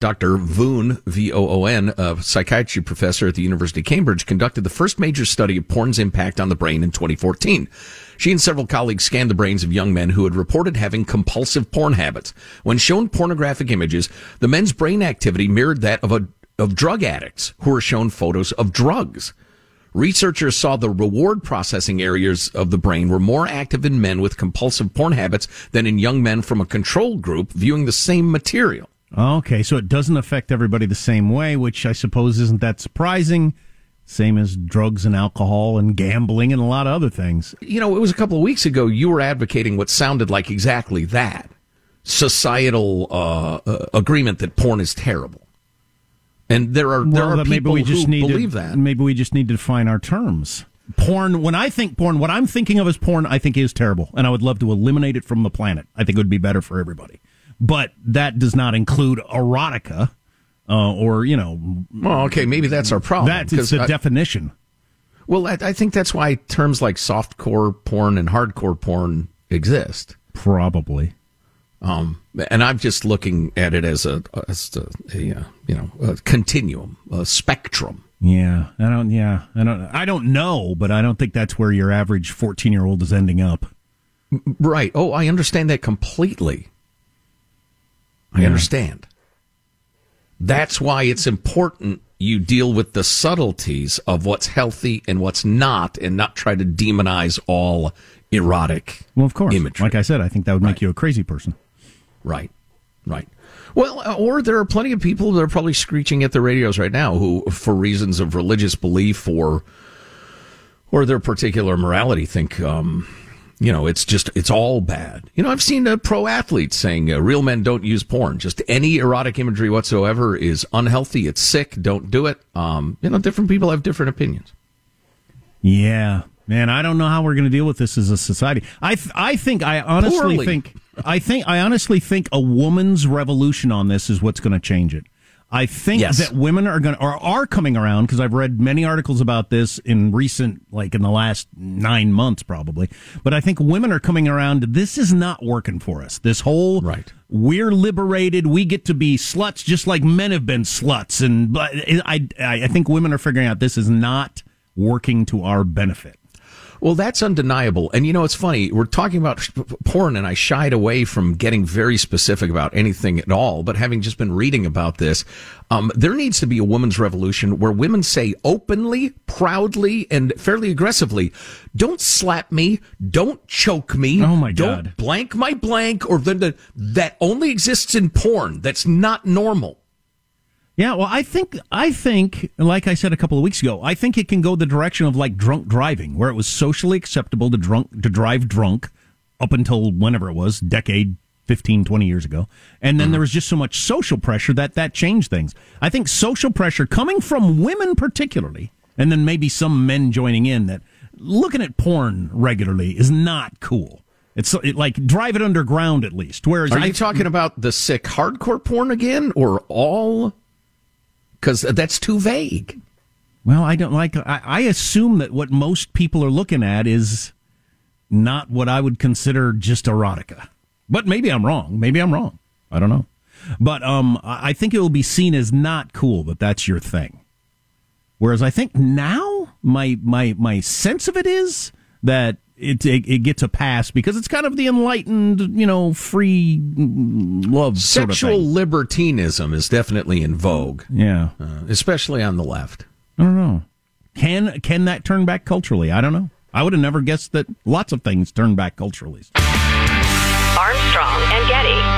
Dr. Voon, V O O N, a psychiatry professor at the University of Cambridge, conducted the first major study of porn's impact on the brain in 2014. She and several colleagues scanned the brains of young men who had reported having compulsive porn habits. When shown pornographic images, the men's brain activity mirrored that of a, of drug addicts who were shown photos of drugs. Researchers saw the reward processing areas of the brain were more active in men with compulsive porn habits than in young men from a control group viewing the same material. Okay, so it doesn't affect everybody the same way, which I suppose isn't that surprising. Same as drugs and alcohol and gambling and a lot of other things. You know, it was a couple of weeks ago you were advocating what sounded like exactly that societal uh, uh, agreement that porn is terrible. And there are there well, are maybe people we just who need believe to, that. Maybe we just need to define our terms. Porn. When I think porn, what I'm thinking of as porn, I think is terrible, and I would love to eliminate it from the planet. I think it would be better for everybody but that does not include erotica uh, or you know. Well, okay, maybe that's our problem. That's the definition. Well, I, I, think that's why terms like softcore porn and hardcore porn exist. Probably. Um, and I'm just looking at it as a, as a, a uh, you know a continuum, a spectrum. Yeah, I don't. Yeah, I don't. I don't know, but I don't think that's where your average 14 year old is ending up. Right. Oh, I understand that completely. I understand. That's why it's important you deal with the subtleties of what's healthy and what's not and not try to demonize all erotic well of course imagery. like i said i think that would make right. you a crazy person right right well uh, or there are plenty of people that are probably screeching at the radios right now who for reasons of religious belief or or their particular morality think um, you know, it's just, it's all bad. You know, I've seen a uh, pro athletes saying uh, real men don't use porn. Just any erotic imagery whatsoever is unhealthy. It's sick. Don't do it. Um, you know, different people have different opinions. Yeah. Man, I don't know how we're going to deal with this as a society. I, th- I think, I honestly Poorly. think, I think, I honestly think a woman's revolution on this is what's going to change it. I think yes. that women are going to, or are coming around because I've read many articles about this in recent, like in the last nine months probably. But I think women are coming around. This is not working for us. This whole, right. we're liberated. We get to be sluts just like men have been sluts. And but I, I, I think women are figuring out this is not working to our benefit. Well, that's undeniable. And you know, it's funny. We're talking about porn and I shied away from getting very specific about anything at all. But having just been reading about this, um, there needs to be a women's revolution where women say openly, proudly, and fairly aggressively, don't slap me, don't choke me, oh my God. don't blank my blank, or the, that only exists in porn. That's not normal. Yeah, well, I think I think, like I said a couple of weeks ago, I think it can go the direction of like drunk driving, where it was socially acceptable to drunk to drive drunk up until whenever it was, decade 15, 20 years ago. And then mm-hmm. there was just so much social pressure that that changed things. I think social pressure coming from women particularly, and then maybe some men joining in that looking at porn regularly is not cool. It's like drive it underground at least. Whereas are you talking about the sick hardcore porn again, or all because that's too vague. Well, I don't like. I, I, assume that what most people are looking at is not what I would consider just erotica. But maybe I'm wrong. Maybe I'm wrong. I don't know. But um, I think it will be seen as not cool that that's your thing. Whereas I think now my my my sense of it is that it, it, it gets a pass because it's kind of the enlightened, you know, free love. Sexual sort of libertinism is definitely in vogue. Yeah, uh, especially on the left. I don't know. Can can that turn back culturally? I don't know. I would have never guessed that lots of things turn back culturally. Armstrong and Getty.